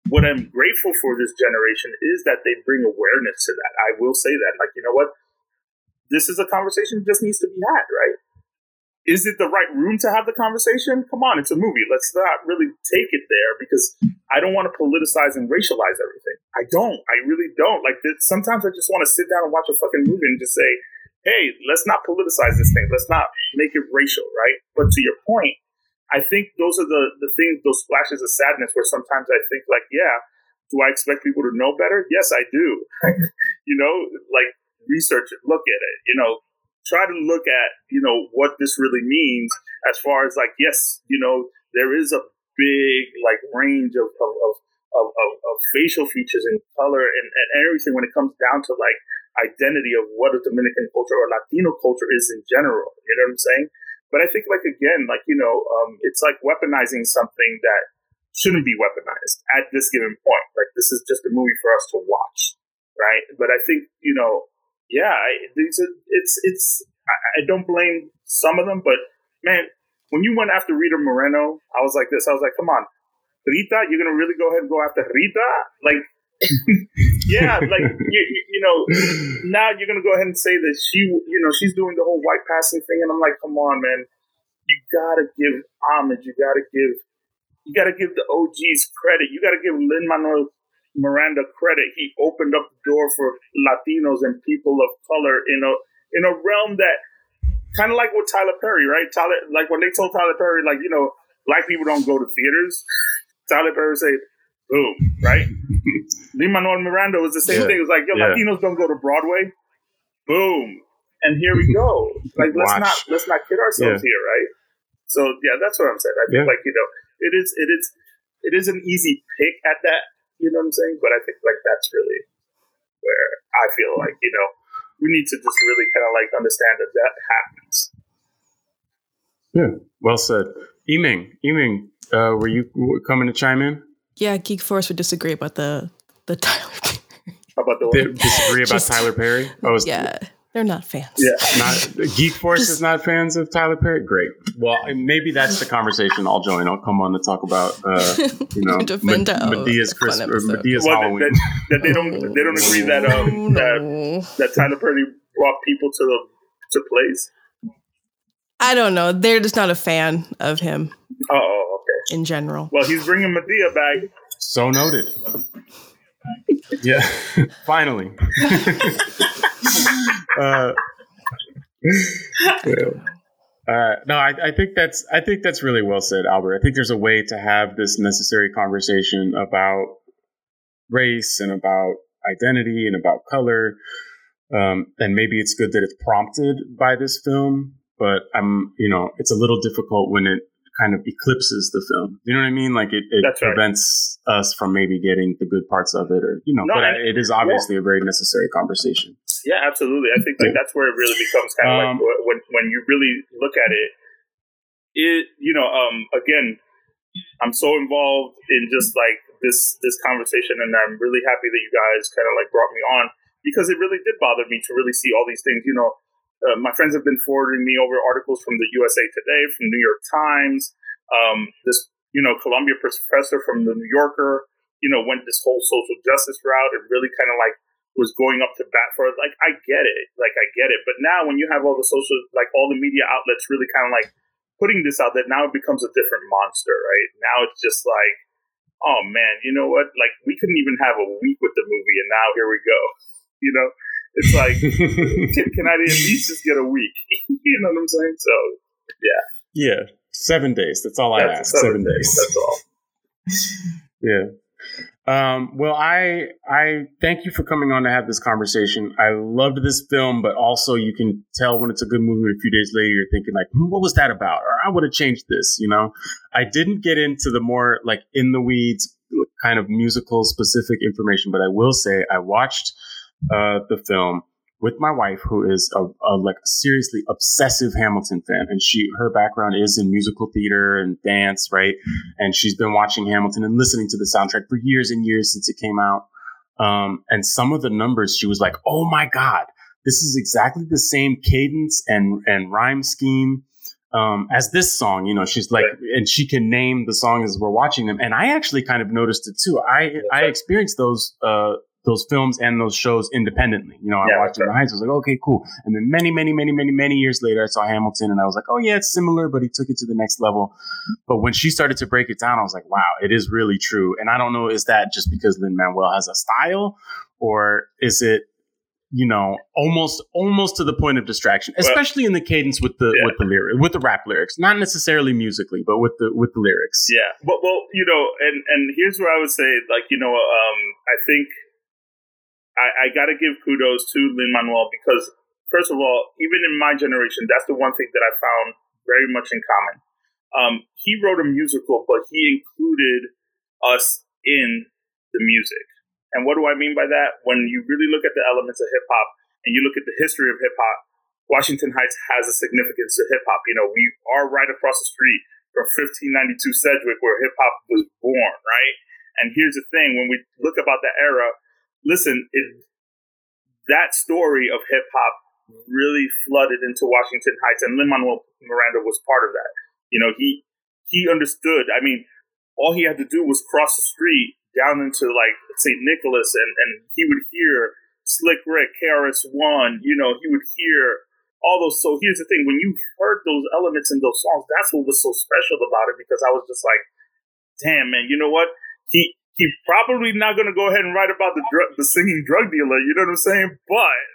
what I'm grateful for this generation is that they bring awareness to that. I will say that, like, you know what? This is a conversation that just needs to be had, right? Is it the right room to have the conversation? Come on, it's a movie. Let's not really take it there because I don't want to politicize and racialize everything. I don't. I really don't. Like, sometimes I just want to sit down and watch a fucking movie and just say, hey, let's not politicize this thing. Let's not make it racial, right? But to your point, I think those are the, the things, those flashes of sadness where sometimes I think like, yeah, do I expect people to know better? Yes, I do. you know, like research it, look at it, you know, try to look at, you know, what this really means as far as like, yes, you know, there is a big like range of, of, of, of, of, of facial features and color and, and everything when it comes down to like identity of what a Dominican culture or Latino culture is in general. You know what I'm saying? But I think, like again, like you know, um, it's like weaponizing something that shouldn't be weaponized at this given point. Like this is just a movie for us to watch, right? But I think you know, yeah, it's it's it's. I, I don't blame some of them, but man, when you went after Rita Moreno, I was like this. I was like, come on, Rita, you're gonna really go ahead and go after Rita? Like, yeah, like you, you, know, now you're gonna go ahead and say that she, you know, she's doing the whole white passing thing, and I'm like, come on, man, you gotta give homage, you gotta give, you gotta give the OGs credit, you gotta give Lin Manuel Miranda credit. He opened up the door for Latinos and people of color in a in a realm that kind of like what Tyler Perry, right? Tyler, like when they told Tyler Perry, like you know, black people don't go to theaters. Tyler Perry said, boom, right? Lin Manuel Miranda was the same yeah. thing. It was like, yo, yeah. Latinos don't go to Broadway. Boom. And here we go. Like let's Watch. not let's not kid ourselves yeah. here, right? So yeah, that's what I'm saying. I think like, you know, it is it is it is an easy pick at that. You know what I'm saying? But I think like that's really where I feel like you know we need to just really kind of like understand that that happens. Yeah, well said. Eming, Eming, uh, were you coming to chime in? Yeah, Geek Force would disagree about the the Tyler. How about the they disagree about Just, Tyler Perry? Oh, yeah. They're not fans. Yeah, not Geek Force Just, is not fans of Tyler Perry. Great. Well, maybe that's the conversation I'll join. I'll come on to talk about uh, you know Defend Ma- Madea's Christmas or Madea's well, Halloween. That, that, they don't they don't agree that um that, that Tyler Perry brought people to the to plays. I don't know. They're just not a fan of him. Oh, okay. In general. Well, he's bringing Madea back. So noted. yeah, finally. uh, uh, no, I, I, think that's I think that's really well said, Albert. I think there's a way to have this necessary conversation about race and about identity and about color, um, and maybe it's good that it's prompted by this film. But I'm, you know, it's a little difficult when it kind of eclipses the film. You know what I mean? Like it, it prevents us from maybe getting the good parts of it, or you know. No, but I, it is obviously yeah. a very necessary conversation. Yeah, absolutely. I think like that's where it really becomes kind of um, like when when you really look at it. It you know um again, I'm so involved in just like this this conversation, and I'm really happy that you guys kind of like brought me on because it really did bother me to really see all these things. You know, uh, my friends have been forwarding me over articles from the USA Today, from New York Times. Um, this, you know, Columbia professor from the New Yorker, you know, went this whole social justice route and really kind of like was going up to bat for it. Like, I get it. Like, I get it. But now when you have all the social, like all the media outlets really kind of like putting this out that now it becomes a different monster, right? Now it's just like, oh man, you know what? Like, we couldn't even have a week with the movie, and now here we go. You know? It's like, can, can, I at least just get a week? you know what I'm saying? So, yeah. Yeah, seven days. That's all That's I ask. Seven, seven days. days. That's all. yeah. Um, well, I I thank you for coming on to have this conversation. I loved this film, but also you can tell when it's a good movie. A few days later, you're thinking like, hmm, "What was that about?" Or I would have changed this. You know, I didn't get into the more like in the weeds kind of musical specific information, but I will say I watched uh, the film with my wife, who is a, a, like seriously obsessive Hamilton fan, and she her background is in musical theater and dance, right? And she's been watching Hamilton and listening to the soundtrack for years and years since it came out. Um, and some of the numbers, she was like, "Oh my god, this is exactly the same cadence and and rhyme scheme." Um, as this song, you know, she's like, right. and she can name the songs as we're watching them. And I actually kind of noticed it too. I, I experienced those, uh, those films and those shows independently. You know, I yeah, watched it in high school. I was like, okay, cool. And then many, many, many, many, many years later, I saw Hamilton and I was like, oh yeah, it's similar, but he took it to the next level. But when she started to break it down, I was like, wow, it is really true. And I don't know, is that just because Lin Manuel has a style or is it, you know, almost almost to the point of distraction, especially in the cadence with the yeah. with the lyric with the rap lyrics, not necessarily musically, but with the with the lyrics. Yeah, well, well, you know, and and here's where I would say, like, you know, um, I think I, I got to give kudos to Lin Manuel because, first of all, even in my generation, that's the one thing that I found very much in common. Um, he wrote a musical, but he included us in the music. And what do I mean by that? When you really look at the elements of hip hop and you look at the history of hip hop, Washington Heights has a significance to hip hop. You know, we are right across the street from 1592 Sedgwick, where hip hop was born, right? And here's the thing: when we look about the era, listen, it, that story of hip hop really flooded into Washington Heights, and Lin Manuel Miranda was part of that. You know, he he understood. I mean, all he had to do was cross the street down into like St. Nicholas, and and he would hear Slick Rick, KRS One. You know, he would hear all those. So here's the thing: when you heard those elements in those songs, that's what was so special about it. Because I was just like, damn, man, you know what? He he's probably not going to go ahead and write about the drug, the singing drug dealer. You know what I'm saying? But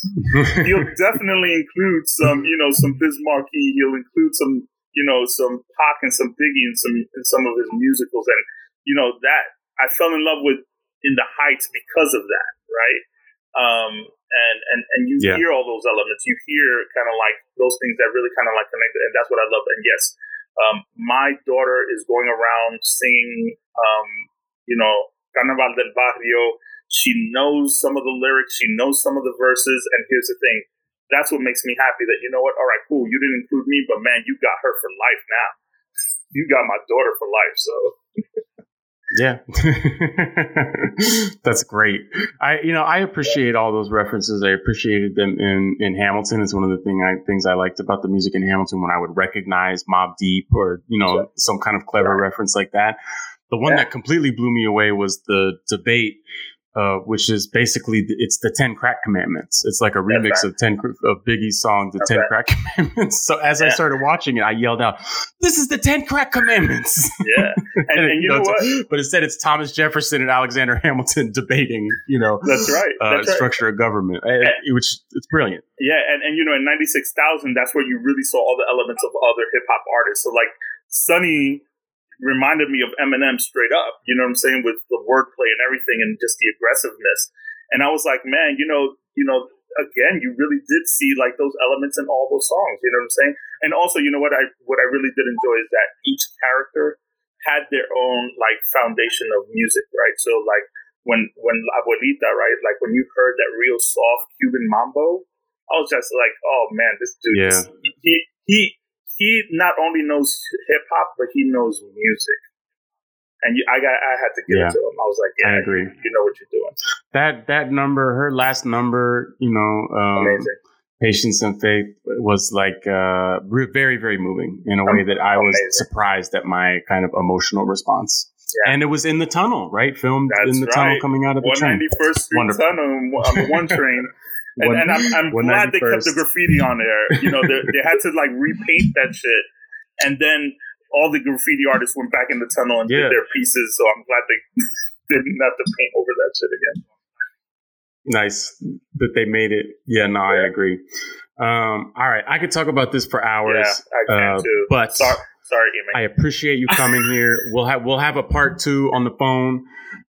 he'll definitely include some, you know, some Biz Markie. He'll include some, you know, some Pac and some Biggie in some in some of his musicals, and you know that I fell in love with in the Heights because of that, right? Um, and and and you yeah. hear all those elements. You hear kind of like those things that really kind of like connect, and that's what I love. And yes, Um, my daughter is going around singing, um, you know, Carnaval del Barrio. She knows some of the lyrics, she knows some of the verses, and here's the thing: that's what makes me happy. That you know what? All right, cool. You didn't include me, but man, you got her for life now. You got my daughter for life. So. Yeah. That's great. I you know, I appreciate all those references. I appreciated them in in Hamilton. It's one of the thing I things I liked about the music in Hamilton when I would recognize Mobb Deep or, you know, some kind of clever reference like that. The one yeah. that completely blew me away was the debate uh, which is basically it's the Ten Crack Commandments. It's like a remix right. of ten of Biggie's song, the That's Ten right. Crack Commandments. So as yeah. I started watching it, I yelled out, "This is the Ten Crack Commandments!" Yeah, and, and, and you know, what? But instead, it's Thomas Jefferson and Alexander Hamilton debating, you know, That's right, uh, That's structure of government, and, which it's brilliant. Yeah, and, and you know, in ninety six thousand, that's where you really saw all the elements of other hip hop artists. So like Sonny reminded me of Eminem straight up. You know what I'm saying with the wordplay and everything, and just the aggressiveness. And I was like, man, you know, you know, again, you really did see like those elements in all those songs. You know what I'm saying? And also, you know what I what I really did enjoy is that each character had their own like foundation of music, right? So like when when La Abuelita, right? Like when you heard that real soft Cuban mambo, I was just like, oh man, this dude, yeah. he he he not only knows hip hop, but he knows music. And you, I got, I had to give yeah. it to him. I was like, yeah, I agree. You, you, know what you're doing. That that number, her last number, you know, um, amazing. Patience and faith was like uh, very, very moving in a way that I was amazing. surprised at my kind of emotional response. Yeah. And it was in the tunnel, right? Filmed That's in the right. tunnel coming out of the 191st Street Tunnel on the one train. and, and I'm, I'm glad they kept the graffiti on there. You know, they, they had to like repaint that shit, and then all the graffiti artists went back in the tunnel and yeah. did their pieces. So I'm glad they didn't have to paint over that shit again. Nice that they made it. Yeah, no, yeah. I agree. Um, all right, I could talk about this for hours. Yeah, I can uh, too. But sorry, sorry, I appreciate you coming here. We'll have we'll have a part two on the phone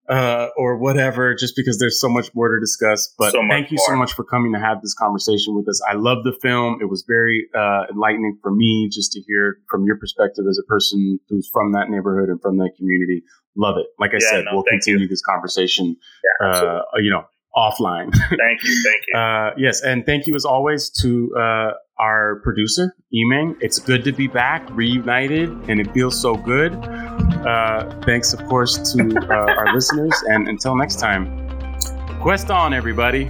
uh, or whatever, just because there's so much more to discuss. But so thank you more. so much for coming to have this conversation with us. I love the film. It was very uh, enlightening for me just to hear from your perspective as a person who's from that neighborhood and from that community. Love it. Like I yeah, said, no, we'll continue you. this conversation, yeah, uh, you know, offline. thank you. Thank you. Uh, yes. And thank you as always to uh, our producer, Eming. It's good to be back, reunited, and it feels so good. Uh, thanks, of course, to uh, our listeners. And until next time, quest on, everybody.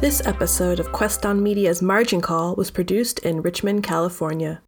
This episode of Quest on Media's Margin Call was produced in Richmond, California.